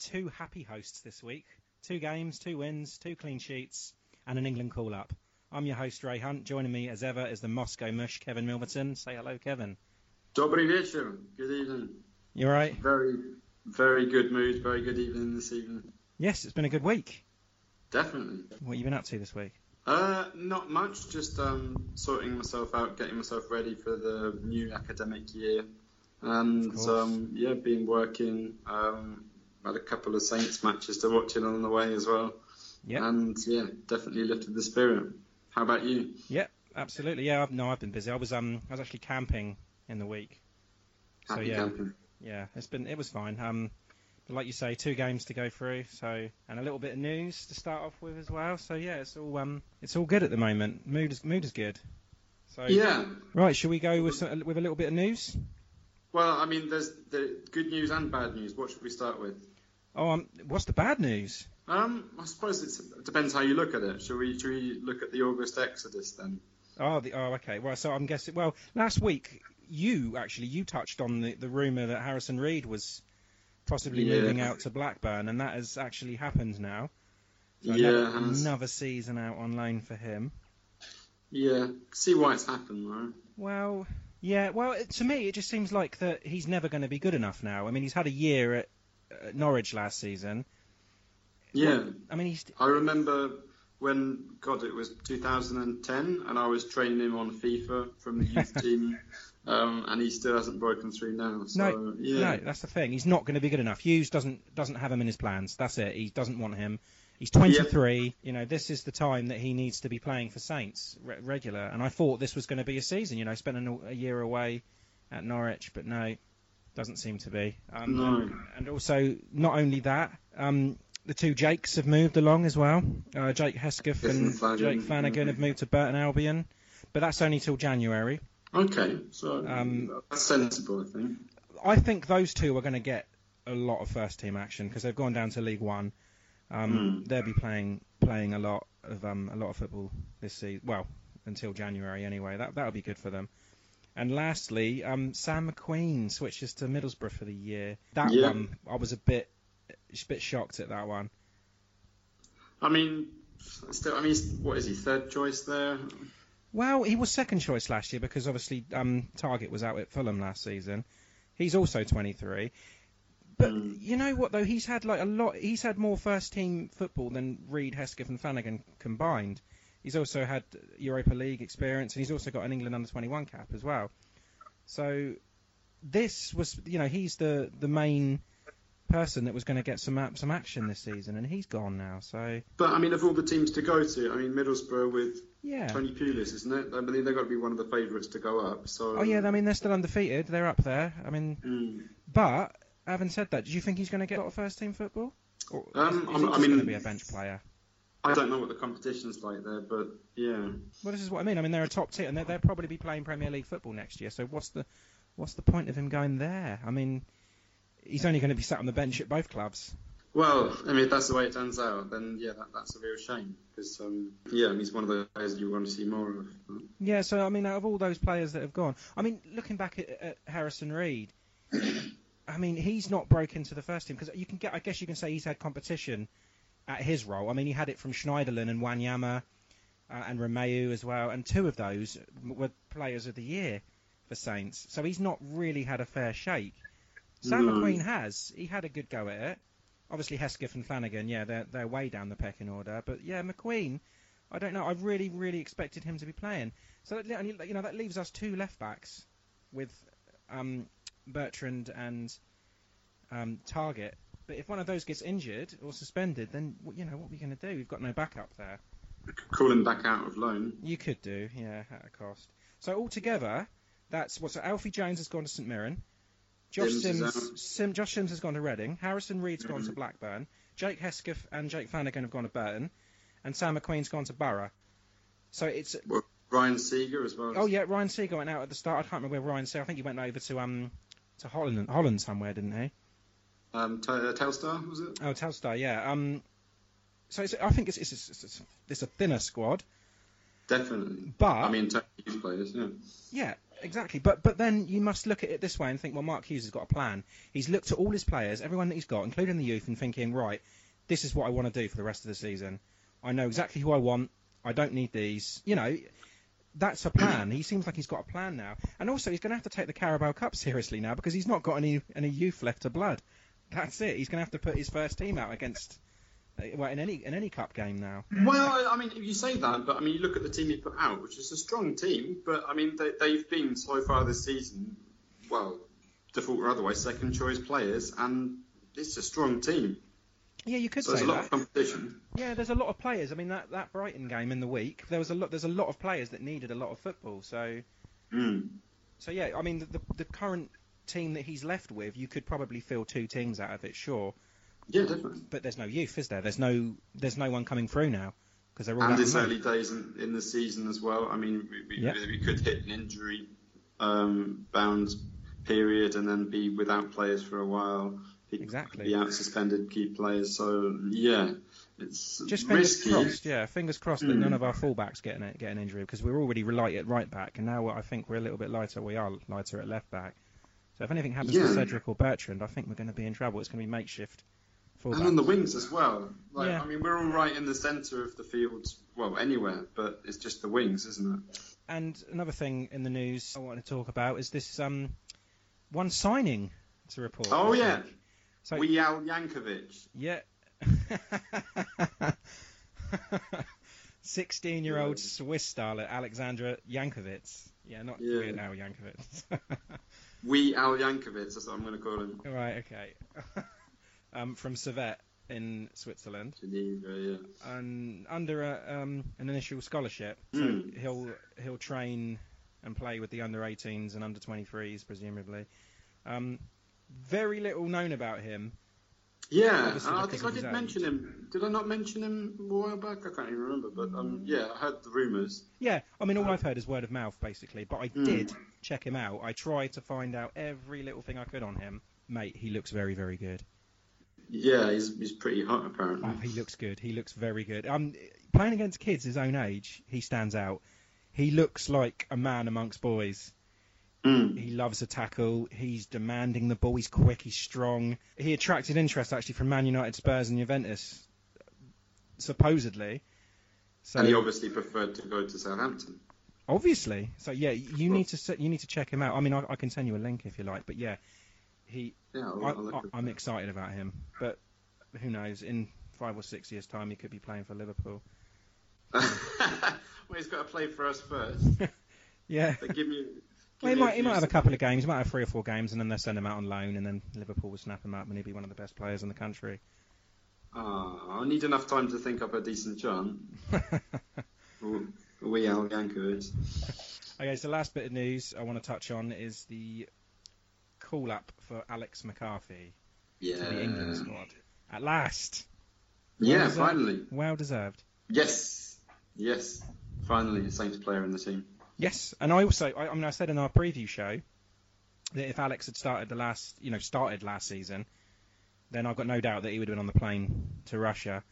two happy hosts this week. Two games, two wins, two clean sheets, and an England call-up. I'm your host, Ray Hunt. Joining me, as ever, is the Moscow mush, Kevin Milverton. Say hello, Kevin. Dobry wieczór. Good evening. You all right? Very, very good mood. Very good evening this evening. Yes, it's been a good week. Definitely. What have you been up to this week? Uh, not much. Just um, sorting myself out, getting myself ready for the new academic year, and um, yeah, been working. Um, had a couple of Saints matches to watch in on the way as well, Yep. and yeah, definitely lifted the spirit. How about you? Yeah, absolutely. Yeah, I've, no, I've been busy. I was um, I was actually camping in the week. So, Happy yeah. camping. Yeah, it's been it was fine. Um, but like you say, two games to go through. So and a little bit of news to start off with as well. So yeah, it's all um, it's all good at the moment. Mood is mood is good. So Yeah. right, shall we go with some, with a little bit of news? Well, I mean, there's the good news and bad news. What should we start with? Oh, um, what's the bad news? Um, I suppose it's, it depends how you look at it. Shall we, shall we look at the August Exodus then? Oh, the, oh, okay. Well, so I'm guessing. Well, last week you actually you touched on the the rumor that Harrison Reed was possibly Yeah. moving out to Blackburn, and that has actually happened now. So Yeah, another, another season out on loan for him. Yeah, see why it's happened, though. Well, yeah. Well, it, to me, it just seems like that he's never going to be good enough now. I mean, he's had a year at Norwich last season. Yeah, I mean, he's I remember when, God, it was 2010, and I was training him on FIFA from the youth team, um, and he still hasn't broken through now. So, no, yeah. no. That's the thing. He's not going to be good enough. Hughes doesn't doesn't have him in his plans. That's it. He doesn't want him. He's 23. You know, this is the time that he needs to be playing for Saints re- regular. And I thought this was going to be a season. You know, spending a, a year away at Norwich, but no, doesn't seem to be. Um, No. and, also, not only that, um, the two Jakes have moved along as well. Uh, Jake Hesketh and Flanagan, Jake Flanagan have moved to Burton Albion, but that's only till January. Okay, so Um, that's sensible, I think. I think those two are going to get a lot of first team action because they've gone down to League One. Um, Hmm. They'll be playing playing a lot of um, a lot of football this season. Well, until January anyway. That that'll be good for them. And lastly, um, Sam McQueen switches to Middlesbrough for the year. That Yeah. one, I was a bit a bit shocked at that one. I mean, still, I mean, what is he? Third choice there? Well, he was second choice last year because obviously um, Targett was out at Fulham last season. He's also 23. But Mm. you know what though? He's had like a lot. He's had more first team football than Reed, Hesketh, and Flanagan combined. He's also had Europa League experience, and he's also got an England under 21 cap as well. So this was, you know, he's the the main person that was going to get some some action this season, and he's gone now. So. But I mean, of all the teams to go to, I mean, Middlesbrough with yeah. Tony Pulis, isn't it? I mean, they've got to be one of the favourites to go up. So. Oh yeah, I mean they're still undefeated. They're up there. I mean, mm. but having said that, do you think he's going to get a lot of first team football? Or um, is, is he I just mean, going to be a bench player? I don't know what the competition's like there, but yeah. Well, this is what I mean. I mean, they're a top tier, and they'll probably be playing Premier League football next year. So what's the what's the point of him going there? I mean, he's only going to be sat on the bench at both clubs. Well, I mean, if that's the way it turns out, then yeah, that, that's a real shame because um, yeah, he's one of the players you want to see more of. Yeah, so I mean, out of all those players that have gone, I mean, looking back at, at Harrison Reed, I mean, he's not broken to the first team because you can get, I guess you can say he's had competition at his role. I mean, he had it from Schneiderlin and Wanyama uh, and Romeu as well, and two of those were players of the year for Saints. So he's not really had a fair shake. Sam No. McQueen has. He had a good go at it. Obviously, Hesketh and Flanagan, yeah, they're they're way down the pecking order. But yeah, McQueen, I don't know. I really, really expected him to be playing. So that, you know that leaves us two left backs with um, Bertrand and um, Targett. But if one of those gets injured or suspended, then you know what are we going to do? We've got no backup there. Call him back out of loan. You could do, yeah, at a cost. So altogether, that's what. So Alfie Jones has gone to St Mirren. Josh Sims Sims. Sim, Josh Sims has gone to Reading. Harrison Reed's gone to Mhm. Blackburn. Jake Hesketh and Jake Flanagan have gone to Burton, and Sam McQueen's gone to Borough. So it's Well, Ryan Seager as well. oh yeah, Ryan Seager went out at the start. I can't remember where Ryan Seager. I think he went over to um to Holland, Holland somewhere, didn't he? Um, uh, Telstar was it? Oh, Telstar, yeah. Um, so it's, I think it's it's, it's, it's, it's a thinner squad, Definitely. but I mean, players, yeah. Yeah, exactly. But but then you must look at it this way and think, well, Mark Hughes has got a plan. He's looked at all his players, everyone that he's got, including the youth, and thinking, right, this is what I want to do for the rest of the season. I know exactly who I want. I don't need these. You know, that's a plan. he seems like he's got a plan now, and also he's going to have to take the Carabao Cup seriously now because he's not got any any youth left to blood. That's it. He's going to have to put his first team out against. uh, Well, in any in any cup game now. Well, I mean, you say that, but I mean, you look at the team he put out, which is a strong team, but I mean, they, they've been so far this season, well, default or otherwise, second choice players, and it's a strong team. Yeah, you could So there's say a lot that. of competition. Yeah, there's a lot of players. I mean, that, that Brighton game in the week, there was a lot. There's a lot of players that needed a lot of football. So, Mm. so yeah. I mean, the, the, the current team that he's left with, you could probably fill two teams out of it, sure. Yeah, definitely. But there's no youth, is there? There's no there's no one coming through now because they're all And it's early days in, in the season as well. I mean, we, we, Yeah. we could hit an injury um, bound period and then be without players for a while. People Exactly. Be out suspended key players. So yeah, it's Just fingers risky. crossed, yeah. Fingers crossed that Mm. none of our fullbacks get an, get an injury because we're already light at right back, and now I think we're a little bit lighter. We are lighter at left back. So if anything happens to Cedric or Bertrand, I think we're going to be in trouble. It's going to be makeshift And on the wings as well. Like, Yeah. I mean, we're all right in the centre of the field, well, anywhere, but it's just the wings, isn't it? And another thing in the news I want to talk about is this um, one signing to report. Oh, yeah. week. So Yankovic. yeah. 16-year-old Swiss starlet Alexandra Yankovic. Yeah, not Yeah. Weird Al Yankovic. We Al Yankovic, that's what I'm going to call him. right, okay. um, from Servette in Switzerland, Geneva, yeah. and under a, um, an initial scholarship, so Hmm. he'll he'll train and play with the under 18s and under 23s presumably. Um, very little known about him. Yeah, I think I did mention him. Did I not mention him a while back? I can't even remember. But um, yeah, I heard the rumours. Yeah, I mean, all I've heard is word of mouth, basically. But I Hmm. did check him out. I tried to find out every little thing I could on him. Mate, he looks very, very good. Yeah, he's, he's pretty hot apparently. Oh, he looks good. He looks very good. Um, playing against kids his own age, he stands out. He looks like a man amongst boys. Mm. He loves a tackle. He's demanding the ball. He's quick. He's strong. He attracted interest actually from Man United, Spurs, and Juventus, supposedly. So And he obviously preferred to go to Southampton. obviously, so yeah, you Well- need to you need to check him out. I mean, I, I can send you a link if you like, but yeah, he. Yeah, I'll, I, I'm excited about him, but who knows? In five or six years' time, he could be playing for Liverpool. well, he's got to play for us first. Yeah. They give me Well, he might, he might have a couple of games, he might have three or four games, and then they'll send him out on loan, and then Liverpool will snap him up, and he'll be one of the best players in the country. Ah, I need enough time to think up a decent chant. We Al Yankovic. okay, so the last bit of news I want to touch on is the call up for Alex McCarthy Yeah. to the England squad. At last, Yeah, Well deserved. finally. well deserved. Yes. Yes. Finally, a Saints player in the team. Yes, and I also, I, I mean, I said in our preview show that if Alex had started the last, you know, started last season, then I've got no doubt that he would have been on the plane to Russia.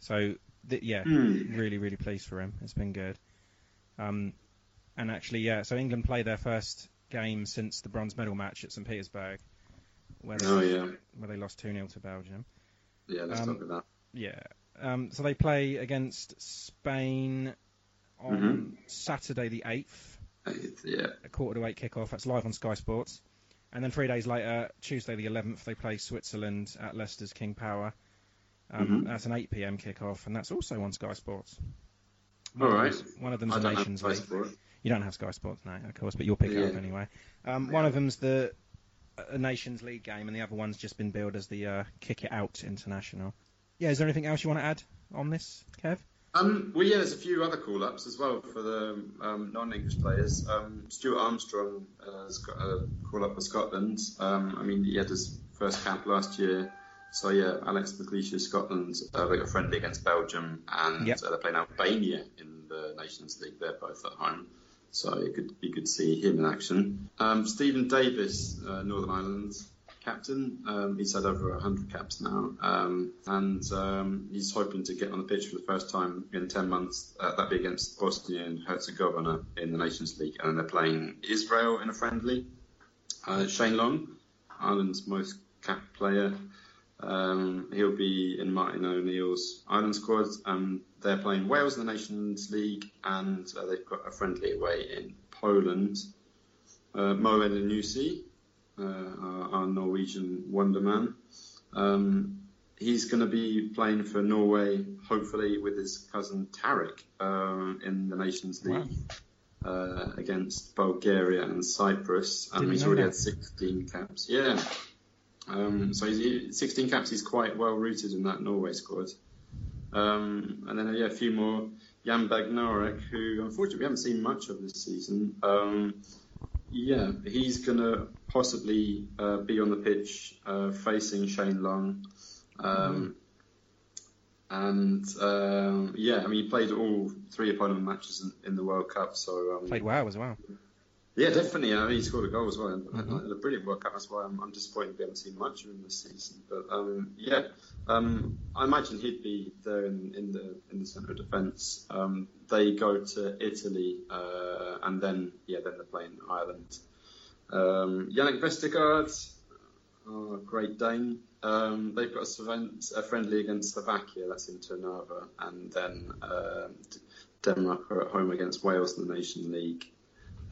So, th- yeah, Hmm. really, really pleased for him. It's been good. Um, and actually, yeah, so England play their first game since the bronze medal match at St Petersburg, where they, Oh, yeah. where they lost 2 0 to Belgium. Yeah, let's Um, start with that. Yeah. Um, so they play against Spain on Mhm. Saturday the 8th. Eighth, Yeah. a quarter to eight kickoff. That's live on Sky Sports. And then three days later, Tuesday the 11th, they play Switzerland at Leicester's King Power. Um, Mhm. That's an 8 p.m. kickoff, and that's also on Sky Sports. All One of right. them's- One of them's I have Nations League. it. You don't have Sky Sports now, of course, but you'll pick it up anyway. Um, Yeah. One of them's the a Nations League game, and the other one's just been billed as the uh, Kick It Out International. Yeah, is there anything else you want to add on this, Kev? Um, well, yeah, there's a few other call-ups as well for the um, non-English players. Um, Stuart Armstrong uh, has got a call-up for Scotland. Um, I mean, he had his first camp last year. So, yeah, Alex McLeish, Scotland, uh, they got friendly against Belgium, and Yep. uh, they're playing Albania in the Nations League. They're both at home. So it could be good to see him in action. Um, Steven Davis, uh, Northern Ireland captain. Um, he's had over 100 caps now, um, and um, he's hoping to get on the pitch for the first time in 10 months. Uh, that'd be against Bosnia and Herzegovina in the Nations League, and they're playing Israel in a friendly. Uh, Shane Long, Ireland's most capped player. Um, he'll be in Martin O'Neill's Ireland squad. Um, they're playing Wales in the Nations League, and uh, they've got a friendly away in Poland. Uh, Mo Elyounoussi, our, our Norwegian wonderman. Um, he's going to be playing for Norway, hopefully with his cousin Tarik um, in the Nations Wow. League uh, against Bulgaria and Cyprus. Didn't he's already that. had 16 caps. Yeah. Um, so he's, he- 16 caps. He's quite well rooted in that Norway squad. Um, and then yeah, a few more. Jan Bednarek, who unfortunately we haven't seen much of this season. Um, yeah, he's going to possibly uh, be on the pitch uh, facing Shane Long. Um, And um, yeah, I mean, he played all three opponent matches in, in the World Cup. So um, Played well as well. yeah, definitely. I mean, he scored a goal as well. in Mhm. in A brilliant World Cup. That's why I'm, I'm disappointed we haven't seen much of him this season. But um, yeah, um, I imagine he'd be there in, in the in the centre of defence. Um, they go to Italy, uh, and then yeah, then they're playing Ireland. Um, Yannick Vestergaard, oh, Great Dane. Um, they've got a, a friendly against Slovakia. That's in Trnava, and then um, D- Denmark are at home against Wales in the Nation League.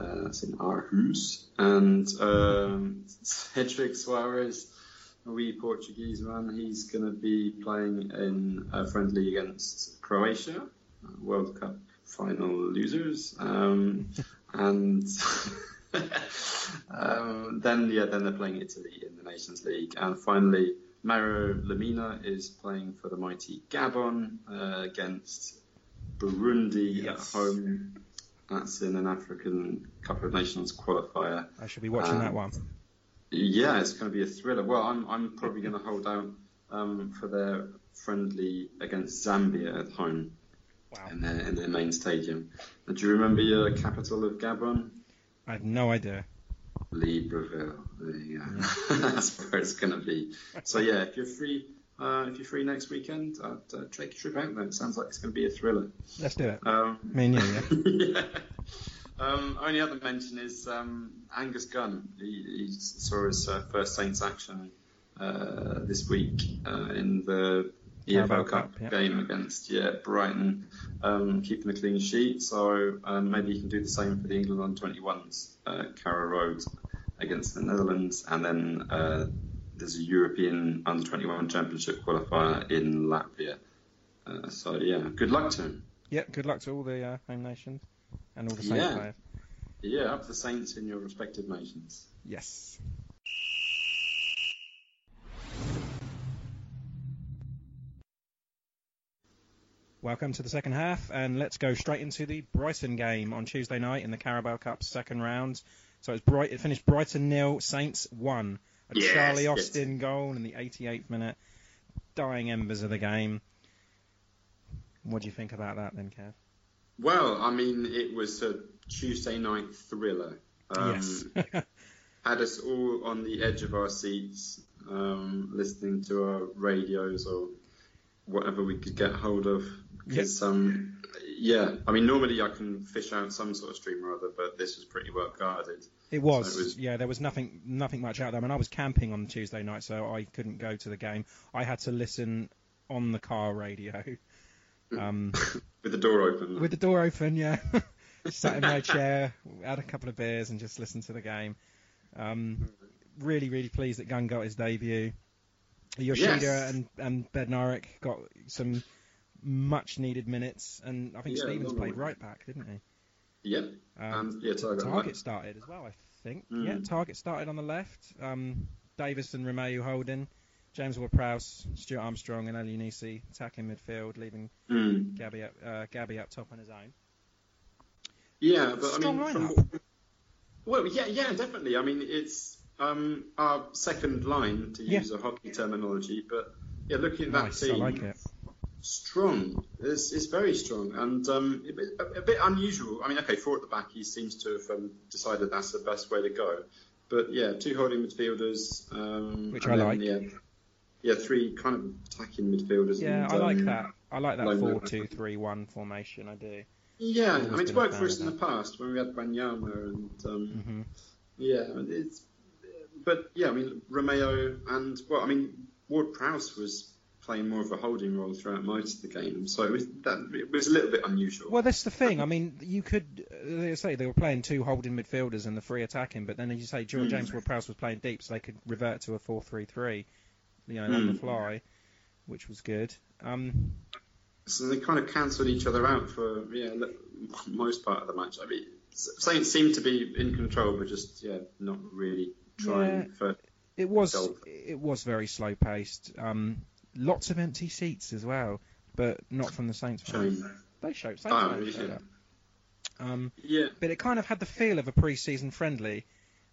Uh, that's in Aarhus. And um, Cedric Soares, a wee Portuguese man, he's going to be playing in a friendly against Croatia, uh, World Cup final losers. Um, and um, then, yeah, then they're playing Italy in the Nations League. And finally, Mario Lemina is playing for the mighty Gabon uh, against Burundi Yes. at home. That's in an African Cup of Nations qualifier. I should be watching Um, that one. Yeah, it's going to be a thriller. Well, I'm, I'm probably going to hold out um, for their friendly against Zambia at home Wow. in their, in their main stadium. Do you remember your capital of Gabon? I have no idea. Libreville. You go. That's where it's going to be. So yeah, if you're free, uh, if you're free next weekend, I'd uh, take a trip out there. It sounds like it's going to be a thriller. Let's do it. Um, Me and you, yeah. yeah. Um, only other mention is um, Angus Gunn. He, he saw his uh, first Saints action uh, this week uh, in the EFL Cup, Cup, yeah. game against yeah Brighton, um, keeping a clean sheet. So um, maybe he can do the same for the England under 21s. Uh, Carrow Road against the Netherlands, and then uh, there's a European under 21 Championship qualifier in Latvia. Uh, so yeah, good luck to him. Yeah, good luck to all the uh, home nations and all the Saints Yeah. players. Yeah, up the Saints in your respective nations. Yes. Welcome to the second half, and let's go straight into the Brighton game on Tuesday night in the Carabao Cup second round. So it's Bright, it finished Brighton nil, Saints one. A Yes, Charlie yes. Austin goal in the 88th minute, dying embers of the game. What do you think about that then, Kev? Well, I mean, it was a Tuesday night thriller. Um, yes. had us all on the edge of our seats, um, listening to our radios or whatever we could get hold of. Because, um, yeah, I mean, normally I can fish out some sort of stream or other, but this was pretty well guarded. It was, So it was- yeah. There was nothing, nothing much out there. I mean, I was camping on Tuesday night, so I couldn't go to the game. I had to listen on the car radio, um, With the door open. with the door open. Yeah, sat in my chair, had a couple of beers, and just listened to the game. Um, really, really pleased that Gunn got his debut. Yoshida Yes. and and Bednarek got some much needed minutes, and I think Yeah, Stephens played right back, didn't he? Yep. Um, and, yeah, Targett. Targett started as well, I think. Mm. Yeah, Targett started on the left. Um, Davis and Romeu holding. James Ward-Prowse, Stuart Armstrong, and Elyounoussi attacking midfield, leaving Mm. Gabby up, uh, Gabby up top on his own. Yeah, but Strong I mean, from, well, yeah, yeah, definitely. I mean, it's um, our second line to Yeah. use a hockey terminology, but yeah, looking at that Nice, I team, like it. Strong. It's, it's very strong and um, a, bit, a, bit unusual. I mean, okay, four at the back, he seems to have um, decided that's the best way to go. But yeah, two holding midfielders, um, Which I then, like. Yeah, yeah, three kind of attacking midfielders. Yeah, and, I like um, that. I like that like that. 4 2 3 1 formation, I do. Yeah, I mean, it's worked for us in the past when we had Wanyama and um, hmm Yeah, it's but yeah, I mean Romeu and well, I mean Ward Prowse was playing more of a holding role throughout most of the game, so it was that it was a little bit unusual. Well, that's the thing. I mean, you could they say they were playing two holding midfielders and the three attacking, but then as you say, George Mm. James Ward-Prowse was playing deep, so they could revert to a 4 3 3, you know, on the Mm. fly, which was good. Um, So they kind of cancelled each other out for yeah most part of the match. I mean, Saints seemed to be in control, but just yeah not really trying Yeah. for It was Goal. it was very slow paced. Um, lots of empty seats as well, but not from the Saints. fans. shame. They showed Saints Oh, fans yeah. showed up. Um, Yeah, but it kind of had the feel of a pre-season friendly,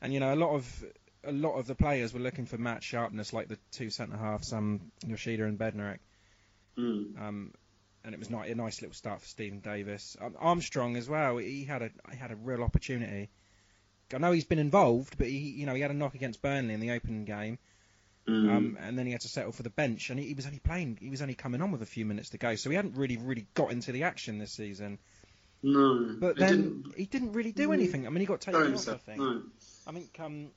and you know a lot of a lot of the players were looking for match sharpness, like the two centre halves, um, Yoshida and Bednarek. mm. Um, and it was not, a nice little start for Steven Davis. Um, Armstrong as well. He had a he had a real opportunity. I know he's been involved, but he you know he had a knock against Burnley in the opening game. Mm. Um, and then he had to settle for the bench, and he, he was only playing. He was only coming on with a few minutes to go, so he hadn't really, really got into the action this season. no, But then didn't he didn't really do anything. I mean, he got taken off. I think. No, I think um,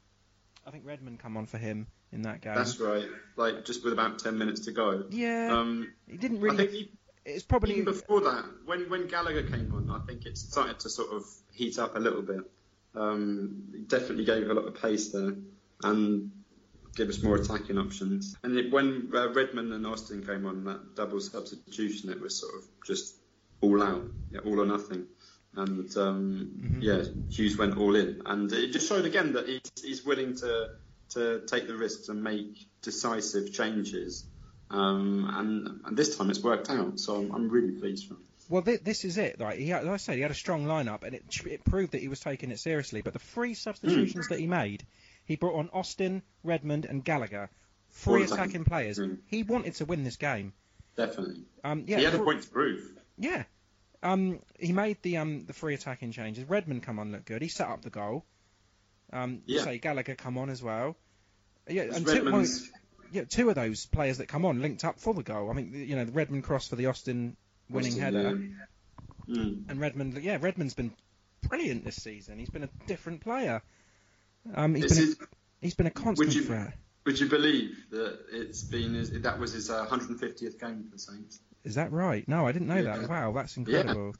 I think Redmond come on for him in that game. that's right. Like just with about ten minutes to go. yeah, Um, he didn't really. I think he, it's probably Even before that, when when Gallagher came on, I think it started to sort of heat up a little bit. Um, definitely gave a lot of pace there and give us more attacking options. And it, when uh, Redmond and Austin came on, that double substitution, it was sort of just all out, yeah, all or nothing. And um, Mhm. yeah, Hughes went all in, and it just showed again that he's, he's willing to to take the risks and make decisive changes. Um, and, and this time it's worked out, so I'm, I'm really pleased for him. Well, th- this is it. Right, he had, like I said, he had a strong lineup, and it, it proved that he was taking it seriously. But the three substitutions that he made, he brought on Austin, Redmond, and Gallagher, three attacking. players. Mm. He wanted to win this game. Definitely. Um, yeah, he had a thr- point to prove. Yeah. Um, he made the um the three attacking changes. Redmond come on, look good. He set up the goal. Um, Yeah. say Gallagher come on as well. Yeah, It's and two, well, yeah, two of those players that come on linked up for the goal. I mean, you know, the Redmond cross for the Austin winning Austin, header, yeah. Mm. and Redmond. Yeah, Redmond's been brilliant this season. He's been a different player. Um, he's been a, it- he's been a constant you- threat. would you believe that it's been his, that was his uh, 150th game for the Saints? Is that right? No, I didn't know Yeah. that. Wow, that's incredible.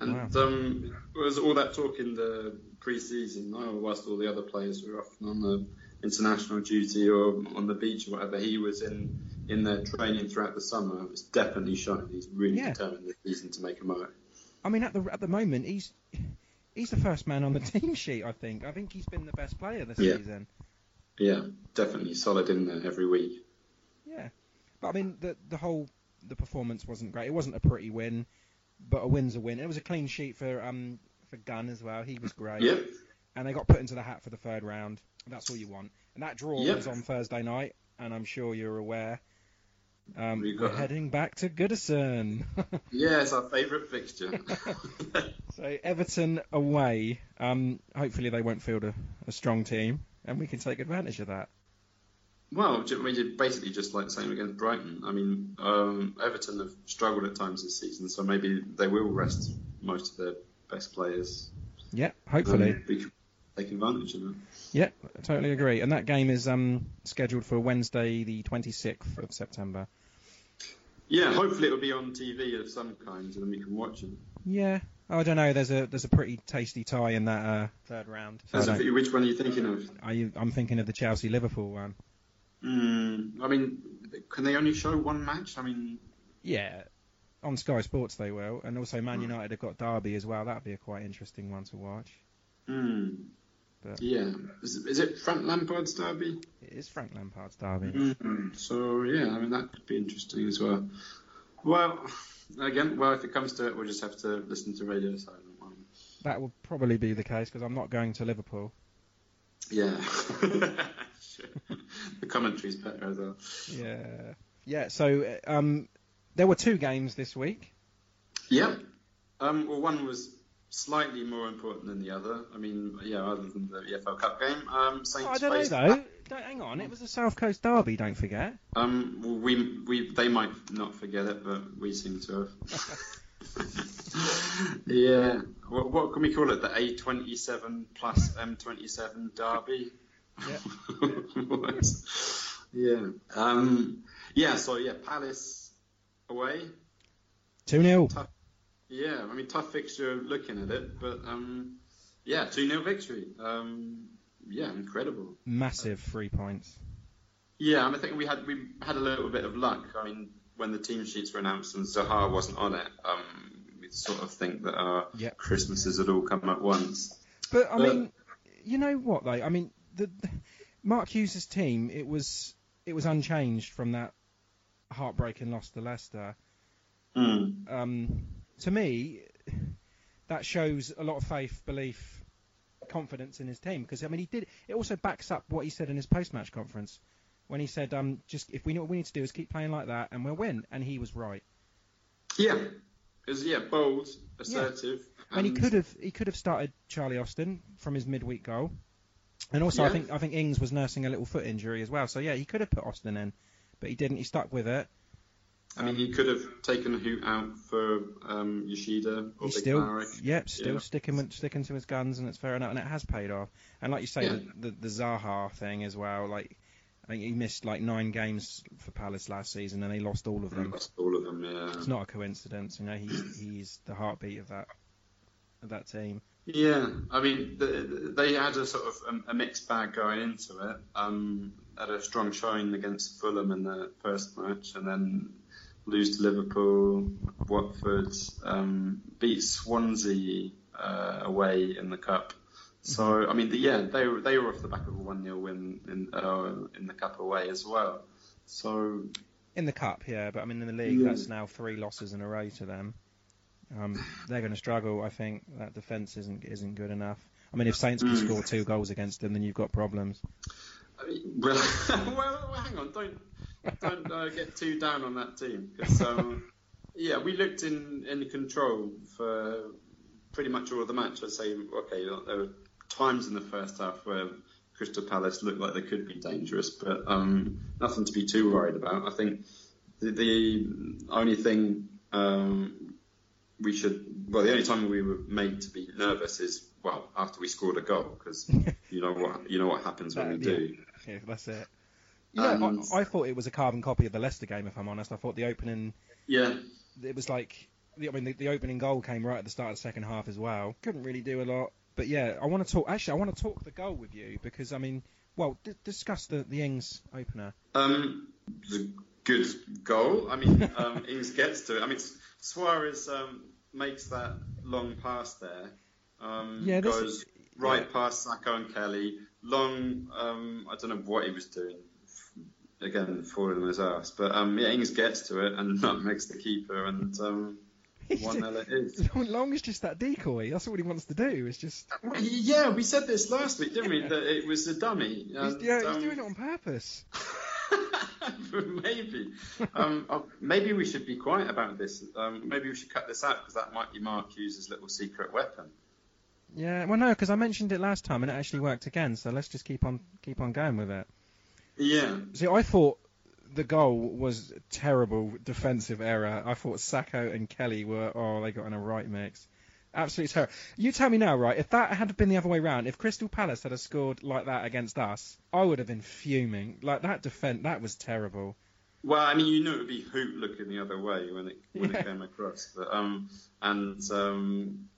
Yeah. And um, was all that talk in the pre-season, whilst all the other players were often on the international duty or on the beach or whatever, he was in in their training throughout the summer. It's definitely shown he's really Yeah. determined this season to make a mark. I mean, at the at the moment, he's he's the first man on the team sheet. I think. I think he's been the best player this Yeah. season. Yeah, definitely solid in there every week. Yeah, but I mean the the whole the performance wasn't great. It wasn't a pretty win, but a win's a win. It was a clean sheet for um for Gunn as well. He was great. Yep. And they got put into the hat for the third round. That's all you want. And that draw Yep. was on Thursday night, and I'm sure you're aware. Um, We we're heading back to Goodison. Yeah, it's our favourite fixture. so Everton away. Um, hopefully they won't field a, a strong team, and we can take advantage of that. well, we did basically just like the same against Brighton. I mean, um, Everton have struggled at times this season, so maybe they will rest most of their best players. Yeah, hopefully. Um, take advantage of that. Yeah, I totally agree. And that game is um, scheduled for Wednesday, the 26th of September. Yeah, hopefully it'll be on TV of some kind, and then we can watch it. Yeah, oh, I don't know. There's a there's a pretty tasty tie in that uh, third round. So I As don't- of- which one are you thinking of? You, I'm thinking of the Chelsea Liverpool one. Mm, I mean, can they only show one match? I mean, Yeah, on Sky Sports they will, and also Man Hmm. United have got Derby as well. That'd be a quite interesting one to watch. mm, But- yeah. Is, it- is it Frank Lampard's derby? It is Frank Lampard's Derby. Mm, so yeah, I mean that could be interesting as well. Well, again, well if it comes to it, we'll just have to listen to Radio Solent One. That will probably be the case because I'm not going to Liverpool. Yeah. The commentary's better as well. Yeah, yeah. So um, there were two games this week. Yeah. Um, well, one was slightly more important than the other. I mean, yeah, other than the EFL Cup game. Um, Saints Oh, I don't know though. Don't, hang on, it was the South Coast Derby. Don't forget. Um, well, we we they might not forget it, but we seem to have. yeah. What, what can we call it? The A27 plus M27 derby. What? yeah. Um. Yeah. So yeah, Palace away. Two 0 Yeah. I mean, tough fixture looking at it, but um. Yeah, 2 0 victory. Um. Yeah, incredible. Massive three points. Yeah, and I think we had we had a little bit of luck. I mean, when the team sheets were announced and Zaha wasn't on it, um, we sort of think that our Yep. Christmases had all come at once. But I Uh, mean, you know what though? I mean, the, the Mark Hughes' team it was it was unchanged from that heartbreaking loss to Leicester. Mm. Um, to me, that shows a lot of faith, belief, confidence in his team because I mean he did. It also backs up what he said in his post-match conference when he said, um, "Just if we know what we need to do is keep playing like that and we'll win," and he was right. Yeah, was yeah bold, assertive. And he could have he could have started Charlie Austin from his midweek goal, and also I think I think Ings was nursing a little foot injury as well. So yeah, he could have put Austin in, but he didn't. He stuck with it. I mean, he could have taken Hoedt out for um, Yoshida or He's Big still, Marek. yep, still Yeah. sticking sticking to his guns, and it's fair enough, and it has paid off. And like you say, Yeah. the, the the Zaha thing as well. Like I think he missed like nine games for Palace last season, and they lost all of them. Lost all of them, yeah. It's not a coincidence, you know. He's he's the heartbeat of that of that team. Yeah, I mean, the, the- they had a sort of a, a mixed bag going into it. Um, had a strong showing against Fulham in the first match, and then lose to Liverpool, Watford, um, beat Swansea uh, away in the cup. So I mean, the, yeah, they were they were off the back of a one 0 win in uh, in the cup away as well. So In the cup, yeah, but I mean in the league, Yeah. that's now three losses in a row to them. Um, they're going to struggle. I think that defence isn't isn't good enough. I mean, if Saints can Mm. score two goals against them, then you've got problems. I mean, well, well, well, hang on, don't don't uh, get too down on that team because um, yeah, we looked in in control for pretty much all of the match. I'd say okay, there were times in the first half where Crystal Palace looked like they could be dangerous, but um, nothing to be too worried about. I think the, the only thing um, we should well, the only time we were made to be nervous is well after we scored a goal because you know what you know what happens when we yeah. do. Yeah, that's it. Know, And- I, I thought it was a carbon copy of the Leicester game. If I'm honest, I thought the opening Yeah, it was like I mean the, the opening goal came right at the start of the second half as well. Couldn't really do a lot, but yeah, I want to talk. Actually, I want to talk the goal with you because I mean, well, d- discuss the the Ings opener. Um, a good goal. I mean, um, Ings gets to it. I mean, Soares um, makes that long pass there. Um, Yeah, goes is- right yeah. past Sakho and Kelly. Long, um, I don't know what he was doing. Again, falling on his ass. But um, yeah, Ings gets to it and nutmegs the keeper, and um, one 0 it is. Long is just that decoy. That's what he wants to do. It's just Well, Yeah, we said this last week, didn't we? That it was a dummy. he's, yeah, he's um, doing it on purpose. maybe. Um, uh, maybe we should be quiet about this. Um, maybe we should cut this out because that might be Mark Hughes' little secret weapon. Yeah, well, no, because I mentioned it last time and it actually worked again. So let's just keep on keep on going with it. Yeah. See, I thought the goal was a terrible defensive error. I thought Sakho and Kelly were oh they got in a right mix. Absolutely terrible. You tell me now, right? If that had been the other way round, if Crystal Palace had scored like that against us, I would have been fuming. Like that defense, that was terrible. Well, I mean, you knew it would be Hoedt looking the other way when it when Yeah. it came across, but um, and um,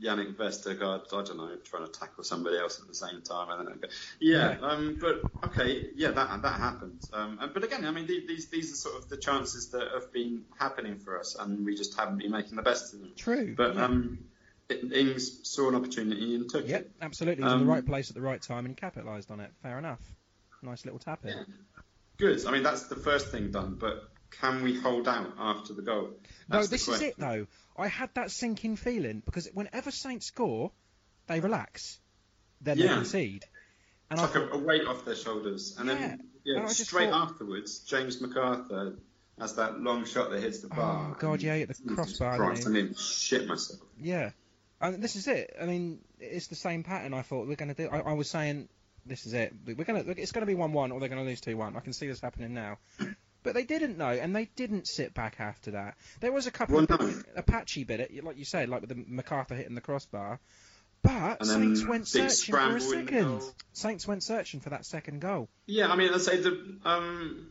Yannick Vestergaard, I don't know, trying to tackle somebody else at the same time. I don't know. Yeah, um, but okay, yeah, that that happened. Um, and- but again, I mean, these these are sort of the chances that have been happening for us, and we just haven't been making the best of them. True. But yeah. um, Ings saw an opportunity and took Yep, it. absolutely. He was in the Um, right place at the right time and he capitalised on it. Fair enough. Nice little tap in. Yeah. Good. I mean, that's the first thing done. But can we hold out after the goal? No, That's the this is it though. I had that sinking feeling because whenever Saints score, they relax, then they Yeah. concede, and It's I like a, a weight off their shoulders, and Yeah. then yeah, And straight thought- afterwards, James McArthur has that long shot that hits the oh, bar. Oh, God, yeah, the crossbar, Christ, I didn't shit myself. yeah, and this is it. I mean, it's the same pattern. I thought we're going to do. I, I was saying this is it. We're going to. It's going to be one-one, or they're going to lose two-one. I can see this happening now. But they didn't know, and they didn't sit back after that. There was a couple Well, of no. bit- a patchy bit, like you said, like with the McArthur hitting the crossbar. But Saints went searching for a scramble in the second. Saints went searching for that second goal. Yeah, I mean, I'd say the um,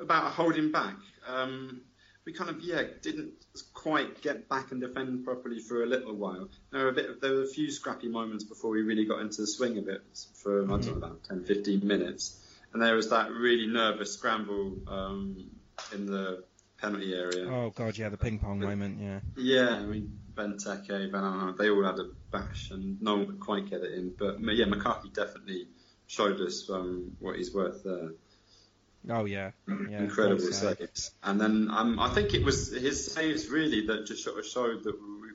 about holding back. Um, we kind of yeah didn't quite get back and defend properly for a little while. There were a bit. There were a few scrappy moments before we really got into the swing of it for I don't know about 10, 15 minutes. And there was that really nervous scramble um, in the penalty area. Oh god, yeah, the ping pong moment, yeah. Yeah, I mean Benteke, Van Aanholt, they all had a bash, and no one could quite get it in. But yeah, McCarthy definitely showed us um, what he's worth there. Oh yeah, yeah. Incredible saves. And then um, I think it was his saves really that just sort of showed that we,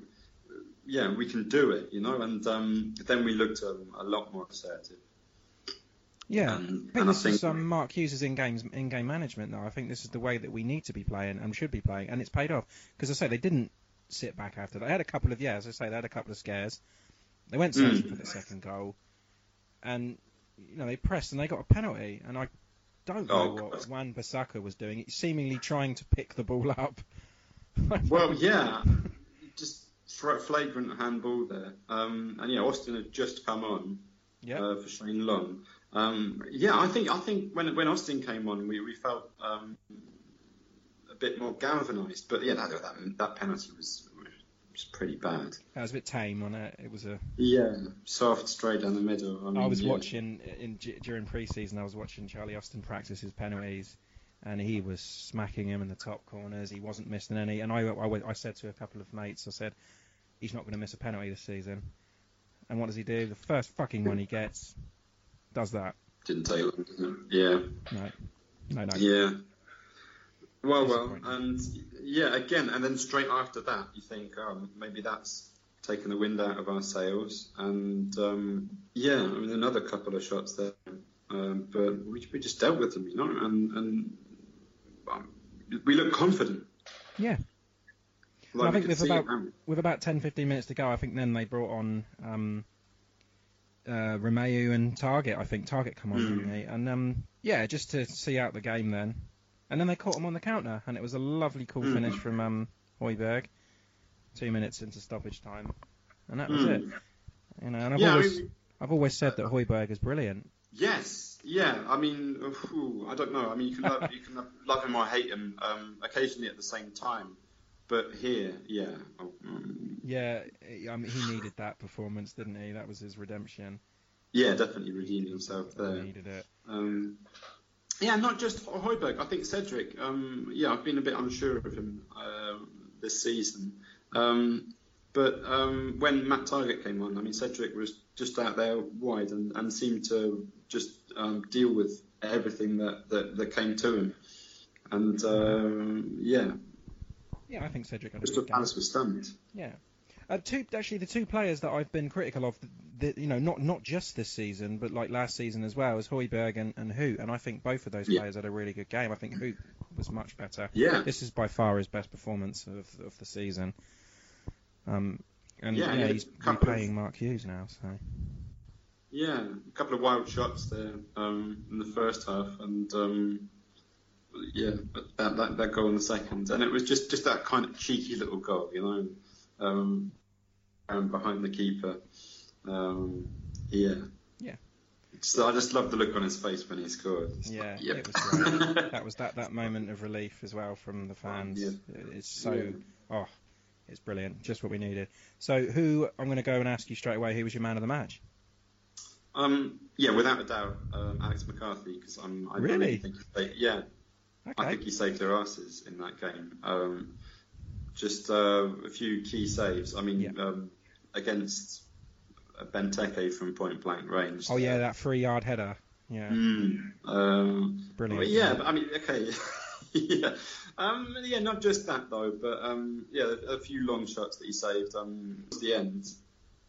yeah, we can do it, you know. And um, then we looked um, a lot more assertive. Yeah, And- I think this is think- um, Mark Hughes' in-game in-game management. Though I think this is the way that we need to be playing and should be playing, and it's paid off. Because I say they didn't sit back after that. They had a couple of yeah, as I say, they had a couple of scares. They went searching Mm. for the second goal, and you know they pressed and they got a penalty. And I don't know Oh, what God. Wan-Bissaka was doing, seemingly trying to pick the ball up. Well, yeah, just flagrant handball there. Um, and yeah, Austin had just come on yeah, uh, for Shane Long. Um, yeah, I think I think when when Austin came on, we, we felt um, a bit more galvanised. But yeah, that, that that penalty was was pretty bad. that was a bit tame on it. It was a Yeah, soft, straight down the middle. I, mean, I was yeah. watching in during pre-season. I was watching Charlie Austin practice his penalties, and he was smacking him in the top corners. He wasn't missing any. And I, I, I said to a couple of mates, I said, he's not going to miss a penalty this season. And what does he do? The first fucking one he gets, does that. Didn't take long, didn't it? Yeah. No, no, no. Yeah. Well, well, and yeah, again, and then straight after that, you think, oh, maybe that's taken the wind out of our sails, and um, yeah, I mean, another couple of shots there, um, but we, we just dealt with them, you know, and and um, we look confident. Yeah. Like I think with about with about 10, 15 minutes to go, I think then they brought on um, uh, Romeu and Targett. I think Targett come on, Mm. didn't? And um, yeah, just to see out the game then. And then they caught him on the counter, and it was a lovely, cool Mm. finish from um, Hojbjerg. Two minutes into stoppage time, and that was Mm. it. You know, and I've yeah, I always mean, I've always said that Hojbjerg is brilliant. Yes, yeah. I mean, ooh, I don't know. I mean, you can love, you can love him or hate him um, occasionally at the same time. But here, yeah. Oh, mm, Yeah, I mean, he needed that performance, didn't he? That was his redemption. yeah, definitely redeemed himself He there. needed it. Um, yeah, not just Hojbjerg. I think Cedric. Um, yeah, I've been a bit unsure of him um this season. Um, But um, when Matt Targett came on, I mean, Cedric was just out there wide and, and seemed to just um, deal with everything that, that, that came to him. And um, yeah, Yeah, I think Cedric Crystal. Palace was stunned. Yeah. Uh, two actually the two players that I've been critical of, the, you know, not not just this season, but like last season as well, is Hojbjerg and, and Hoedt, and I think both of those Yeah. players had a really good game. I think Hoedt was much better. Yeah, This is by far his best performance of of the season. Um, and Yeah, yeah, he's couple of- Mark Hughes now. So yeah, a couple of wild shots there um, in the first half, and um, yeah, but that, that that goal in the second, and it was just just that kind of cheeky little goal, you know, um, um, behind the keeper. Um, yeah. Yeah. So I just love the look on his face when he scored. It's yeah, like, yep. it was great. that was that that moment of relief as well from the fans. Yeah. It's so Yeah. oh, it's brilliant, just what we needed. So who I'm going to go and ask you straight away. Who was your man of the match? Um, yeah, without a doubt, um, Alex McCarthy, because I'm. I Really? think he yeah, I think he saved their asses in that game. Um, just uh, a few key saves. I mean, Yeah. um, against Benteke from point blank range. Oh yeah, that three yard header. Yeah, Mm, um, brilliant. well, yeah, but I mean, okay. yeah. Um, yeah, not just that though, but um, yeah, a few long shots that he saved. Um, towards the end,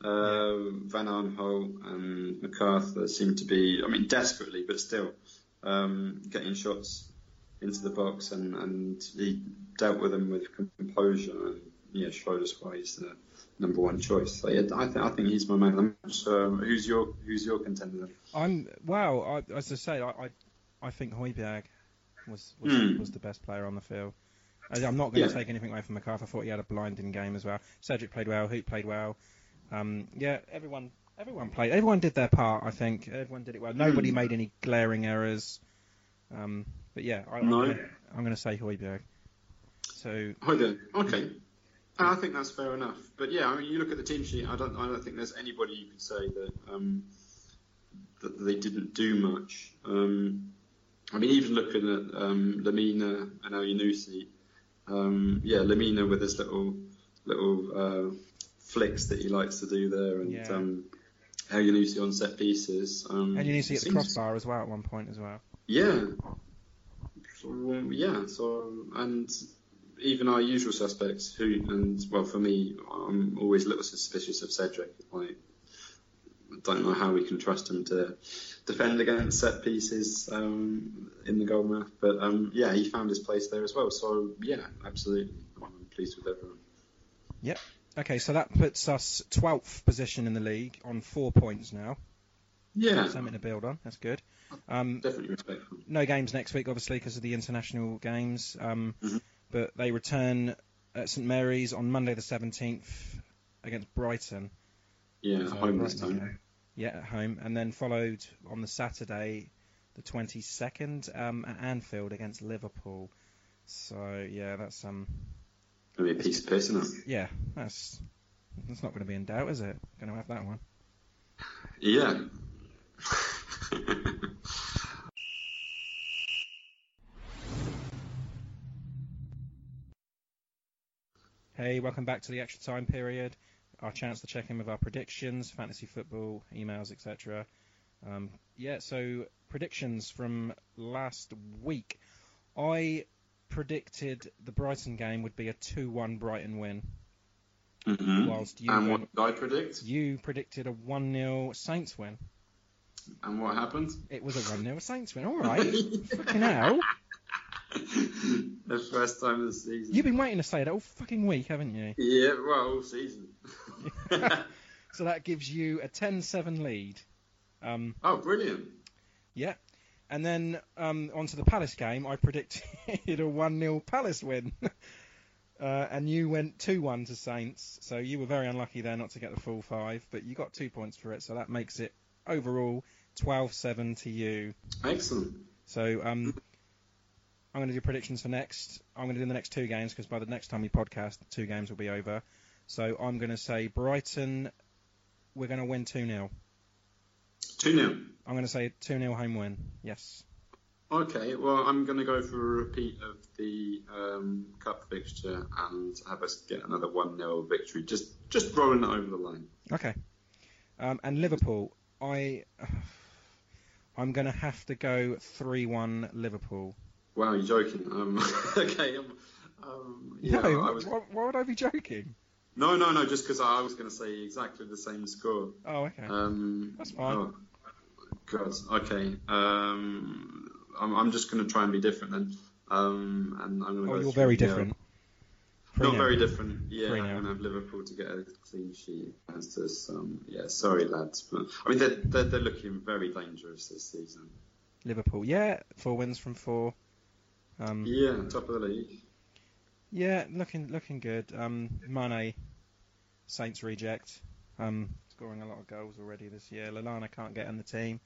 uh, Van Aanholt and McArthur seemed to be, I mean, desperately, but still, um, getting shots into the box, and, and he dealt with them with composure, and yeah, showed us why he's the number one choice. So yeah, I think I think he's my man of the match. Um, who's your who's your contender? I'm well. I, as I say, I I, I think Hojbjerg was was, Hmm. was the best player on the field. I- I'm not going to Yeah. take anything away from McArthur. I thought he had a blinding game as well. Cedric played well. Hoedt played well. Um, yeah, everyone everyone played. Everyone did their part. I think everyone did it well. Nobody Hmm. made any glaring errors. Um, but yeah, I, No. I'm going to say Hojbjerg. So do. Okay. I think that's fair enough. But yeah, I mean, you look at the team sheet. I don't. I don't think there's anybody you could say that um, that they didn't do much. Um, I mean, even looking at um, Lemina and Elyounoussi, um, yeah, Lemina with his little little uh, flicks that he likes to do there, and Yeah. um, Elyounoussi on set pieces. Um, and you need to get the crossbar as well at one point as well. yeah. Um, yeah. So and even our usual suspects, who and well for me, I'm always a little suspicious of Cedric. Like, I don't know how we can trust him to defend against set pieces um, in the goal mouth, but um, yeah, he found his place there as well. So yeah, absolutely, I'm pleased with everyone. Yep. Okay, so that puts us 12th position in the league on four points now. Yeah, Something to build on. That's good. Um, definitely respectful. no games next week, obviously, because of the international games. Um, Mhm. But they return at St Mary's on Monday the 17th against Brighton. Yeah, So home this time. Yeah, at home. And then followed on the Saturday, the 22nd, um, at Anfield against Liverpool. So, yeah, that's um, Gonna be a piece of piss, isn't it? yeah, that's that's not going to be in doubt, is it? Going to have that one. Yeah. Hey, welcome back to the extra time period. Our chance to check in with our predictions, fantasy football, emails, etc. Um, yeah, so predictions from last week. I predicted the Brighton game would be a 2-1 Brighton win, hmm whilst you And what did I predict? you predicted a 1-0 Saints win. And what happened? It was a 1-0 Saints win. All right, fucking hell. the first time of the season. You've been waiting to say that all fucking week, haven't you? Yeah, well, all season. So that gives you a 10-7 lead. Um, oh, brilliant. Yeah. And then um, onto the Palace game, I predicted a 1 0 Palace win. uh, and you went 2 1 to Saints. So you were very unlucky there not to get the full five, but you got two points for it. So that makes it overall 12 7 to you. Excellent. So um, I'm going to do predictions for next. I'm going to do the next two games because by the next time we podcast, the two games will be over. So I'm going to say Brighton, we're going to win 2 0. 2 0. I'm going to say 2 0 home win. Yes. Okay, well, I'm going to go for a repeat of the um, cup fixture and have us get another 1 0 victory. Just just rolling it over the line. Okay. Um, and Liverpool, I. I'm going to have to go 3 1 Liverpool. Wow, you're joking. Um, okay. Um, um, yeah, no, I was... why, why would I be joking? No, no, no, just because I was going to say exactly the same score. Oh, okay. Um, That's fine. Oh, God, okay. Um, I'm, I'm just going to try and be different then. Um, and I'm going to Oh, go you're very different. Not 3-0. very different. Yeah, Three I'm going to have Liverpool to get a clean sheet against us. Um, yeah, sorry lads, but I mean they're, they're they're looking very dangerous this season. Liverpool, yeah, four wins from four. Um, Yeah, top of the league. Yeah, looking looking good. Um, Mane, Saints reject. Um, scoring a lot of goals already this year. Lallana can't get in the team.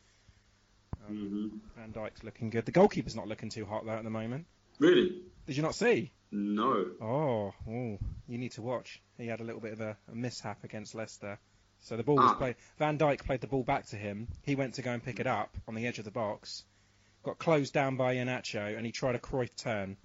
Um, hmm Van Dijk's looking good. The goalkeeper's not looking too hot though at the moment. Really? Did you not see? No. Oh, oh, you need to watch. He had a little bit of a, a mishap against Leicester. So the ball was Ah. played. Van Dijk played the ball back to him. He went to go and pick it up on the edge of the box. Got closed down by Iheanacho, and he tried a Cruyff turn.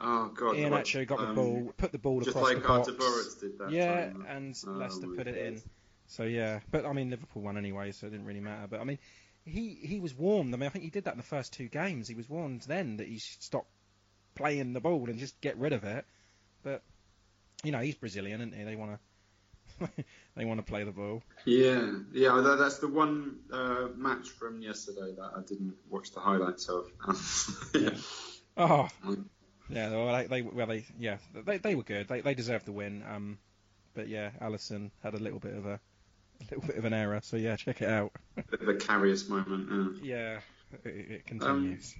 Oh God. Iheanacho got the um, ball, put the ball across like the box. Artaboras did that yeah, time. and Oh Leicester put it in. So yeah, but I mean Liverpool won anyway, so it didn't really matter. But I mean, he he was warned. I mean, I think he did that in the first two games. He was warned then that he should stop playing the ball and just get rid of it. But you know, he's Brazilian, isn't he? They want to they want to play the ball. Yeah, yeah. That, that's the one uh, match from yesterday that I didn't watch the highlights of. Yeah. Oh, yeah. Well, they, they well they yeah they they were good. They they deserved the win. Um, but yeah, Alisson had a little bit of a, a little bit of an error. So yeah, check it out. Bit of a Karius moment. Yeah. Yeah, it, it continues.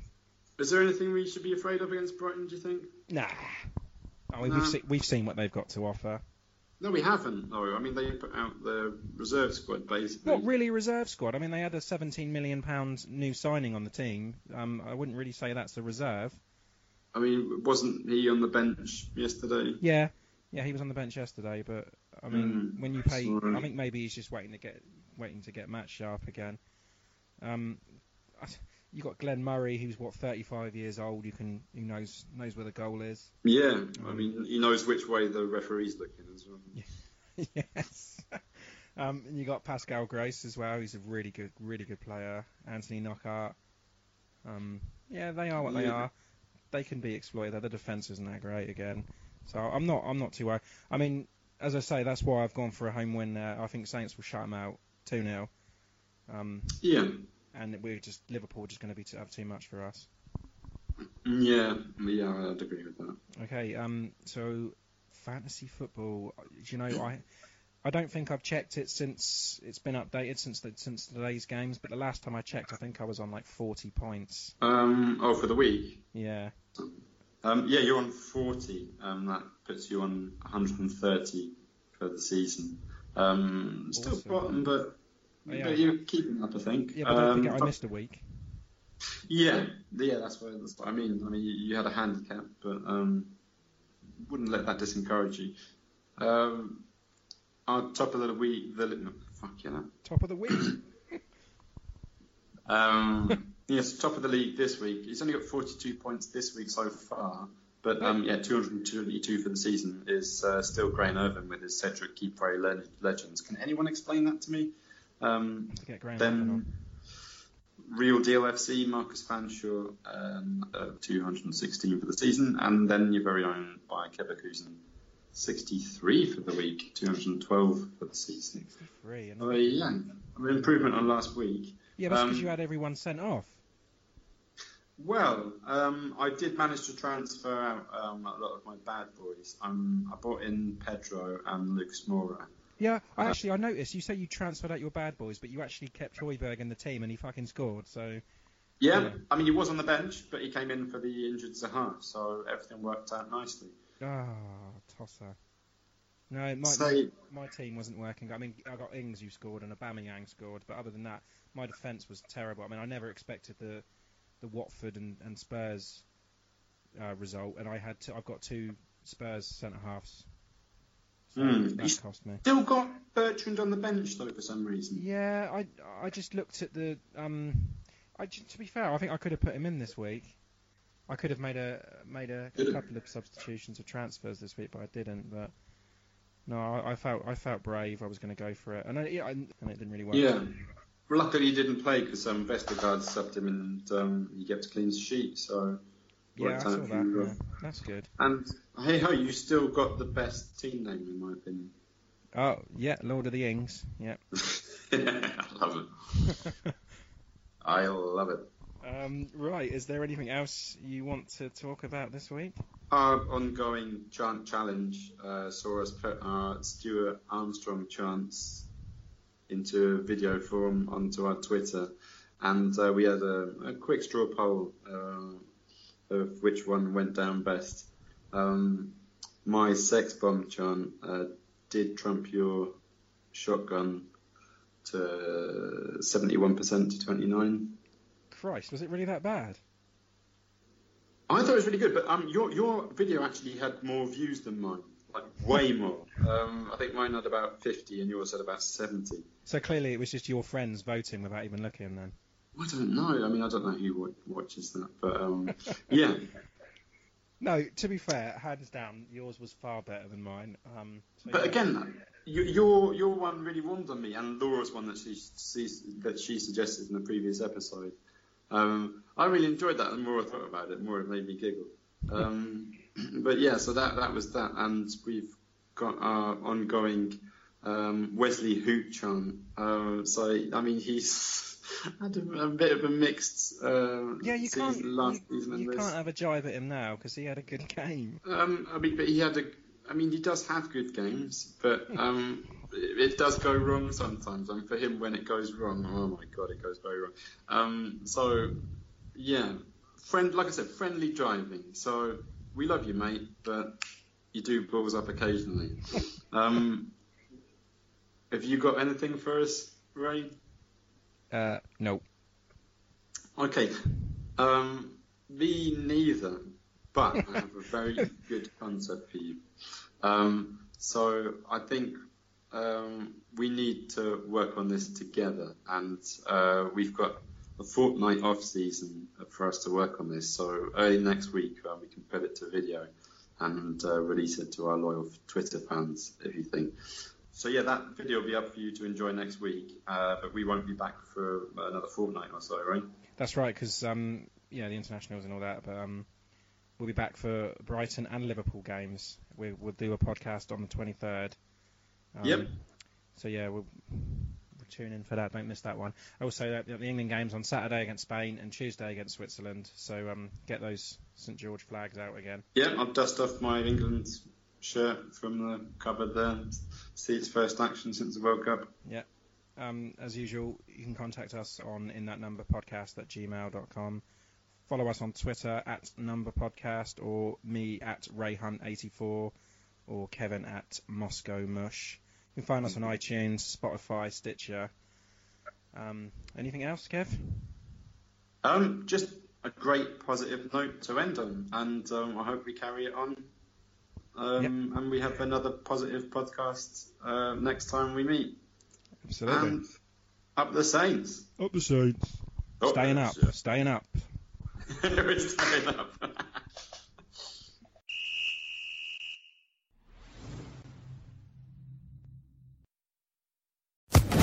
Is there anything we should be afraid of against Brighton? Do you think? Nah. I mean, No. we've, seen, we've seen what they've got to offer. No, we haven't. No, I mean they put out the reserve squad basically. Not really reserve squad. I mean, they had a 17 million pound new signing on the team. Um, I wouldn't really say that's a reserve. I mean, wasn't he on the bench yesterday? Yeah, yeah, he was on the bench yesterday, but I mean, Mm, when you pay, sorry. I think maybe he's just waiting to get waiting to get match sharp again. Um, I- you got Glenn Murray, who's what 35 years old. You can who knows knows where the goal is. Yeah, I mean he knows which way the referee's looking as well. yes. Um, and you got Pascal Grace as well. He's a really good, really good player. Anthony Knockaert. Um, yeah, they are what they are. They can be exploited. The defense isn't that great again, so I'm not, I'm not too worried. I mean, as I say, that's why I've gone for a home win there. I think Saints will shut them out two 0 um, Yeah, and we're just Liverpool are just going to be too, have too much for us. yeah, yeah. I'd agree with that. Okay, um, so fantasy football. You know, I I don't think I've checked it since it's been updated since the, since today's games. But the last time I checked, I think I was on like 40 points. Um, oh, for the week. Yeah, Um, yeah, you're on 40. Um, that puts you on 130 for the season. Um, still Awesome. bottom, but, yeah. but you're keeping up, I think. yeah, but don't Um, I missed a week. Yeah, yeah, that's what, that's what I mean. I mean, you, you had a handicap, but um, wouldn't let that disencourage you. Um, top of the week, the no, fuck yeah. Top of the week. Um, yes, top of the league this week. He's only got 42 points this week so far, but um, yeah, 222 for the season is uh, still Graham Irvin with his Cedric le- legends. Can anyone explain that to me? Um, to get Graham then on. Real Deal FC, Marcus Fanshaw, um, uh, 216 for the season, and then your very own by Keverkusen, 63 for the week, 212 for the season. 63. And Oh, yeah, an improvement on last week. yeah, that's because um, you had everyone sent off. Well, um, I did manage to transfer out um, a lot of my bad boys. Um, I brought in Pedro and Lucas Moura. Yeah, I uh, actually I noticed you say you transferred out your bad boys, but you actually kept Hoiberg in the team and he fucking scored. So Yeah, Yeah. I mean he was on the bench, but he came in for the injured Zaha, so everything worked out nicely. ah, tosser. No, my, So- my team wasn't working. I mean, I got Ings who scored and Aubameyang scored, but other than that, my defence was terrible. I mean, I never expected the the Watford and, and Spurs uh, result, and I had to, I've got two Spurs centre halves. Hmm. that cost me. Still got Bertrand on the bench though for some reason. Yeah, I I just looked at the um. I, to be fair, I think I could have put him in this week. I could have made a made a, a couple of substitutions or transfers this week, but I didn't. But no, I, I felt I felt brave. I was going to go for it, and I, yeah, and it didn't really work. Yeah. Luckily, he didn't play because um, Vestergaard subbed him and um, he gets a clean sheet. So yeah, I saw that. Yeah. That's good. And hey ho, you still got the best team name in my opinion. Oh yeah, Lord of the Ings. Yeah. I love it. I love it. Um, right, is there anything else you want to talk about this week? Our ongoing chant challenge uh, saw us put our Stuart Armstrong chants into video form onto our Twitter, and uh, we had a, a, quick straw poll uh, of which one went down best. Um, my sex bomb chant uh, did trump your shotgun to 71% to 29. Christ, was it really that bad? I thought it was really good, but um, your your video actually had more views than mine, like way more. Um, I think mine had about 50 and yours had about 70. So clearly it was just your friends voting without even looking then. I don't know. I mean, I don't know who watches that, but um, yeah. No, to be fair, hands down, yours was far better than mine. Um, so but yeah. again, your your one really warmed on me, and Laura's one that she, she that she suggested in the previous episode. Um, I really enjoyed that. And the more I thought about it, the more it made me giggle. Um, but yeah, so that that was that, and we've got our ongoing um, Wesley Hooch on. Uh, so I mean, he's had a, a, bit of a mixed. Uh, yeah, you can't. You, you can't have a jibe at him now because he had a good game. Um, I mean, but he had a. I mean, he does have good games, but um, it does go wrong sometimes. And for him, when it goes wrong, oh my god, it goes very wrong. Um, so, yeah, friend, like I said, friendly driving. So we love you, mate, but you do balls up occasionally. Um, have you got anything for us, Ray? Uh, no. Okay. Um, me neither, but I have a very good concept for you. Um, so I think um, we need to work on this together, and uh, we've got a fortnight off season for us to work on this. So early next week, uh, we can put it to video and uh, release it to our loyal Twitter fans, if you think. So yeah, that video will be up for you to enjoy next week, uh, but we won't be back for another fortnight or so, right? That's right, because um, yeah, the internationals and all that, but um, we'll be back for Brighton and Liverpool games. We, will do a podcast on the 23rd. Um, yep. So yeah, we'll, we'll, tune in for that. Don't miss that one. Also, uh, the England games on Saturday against Spain and Tuesday against Switzerland. So um, get those St George flags out again. Yeah, I'll dust off my England shirt from the cupboard there. See its first action since the World Cup. Yeah. Um, as usual, you can contact us on in that number podcast at gmail.com. Follow us on Twitter at number podcast or me at rayhunt84 or Kevin at Moscow Mush. You can find us on iTunes, Spotify, Stitcher. Um, anything else, Kev? Um, just a great positive note to end on, and um, I hope we carry it on. Um, yep. And we have another positive podcast uh, next time we meet. Absolutely. And up the Saints. Up the Saints. Oh, staying up. Yeah. Staying up. We're staying up.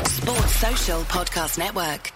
Sports Social Podcast Network.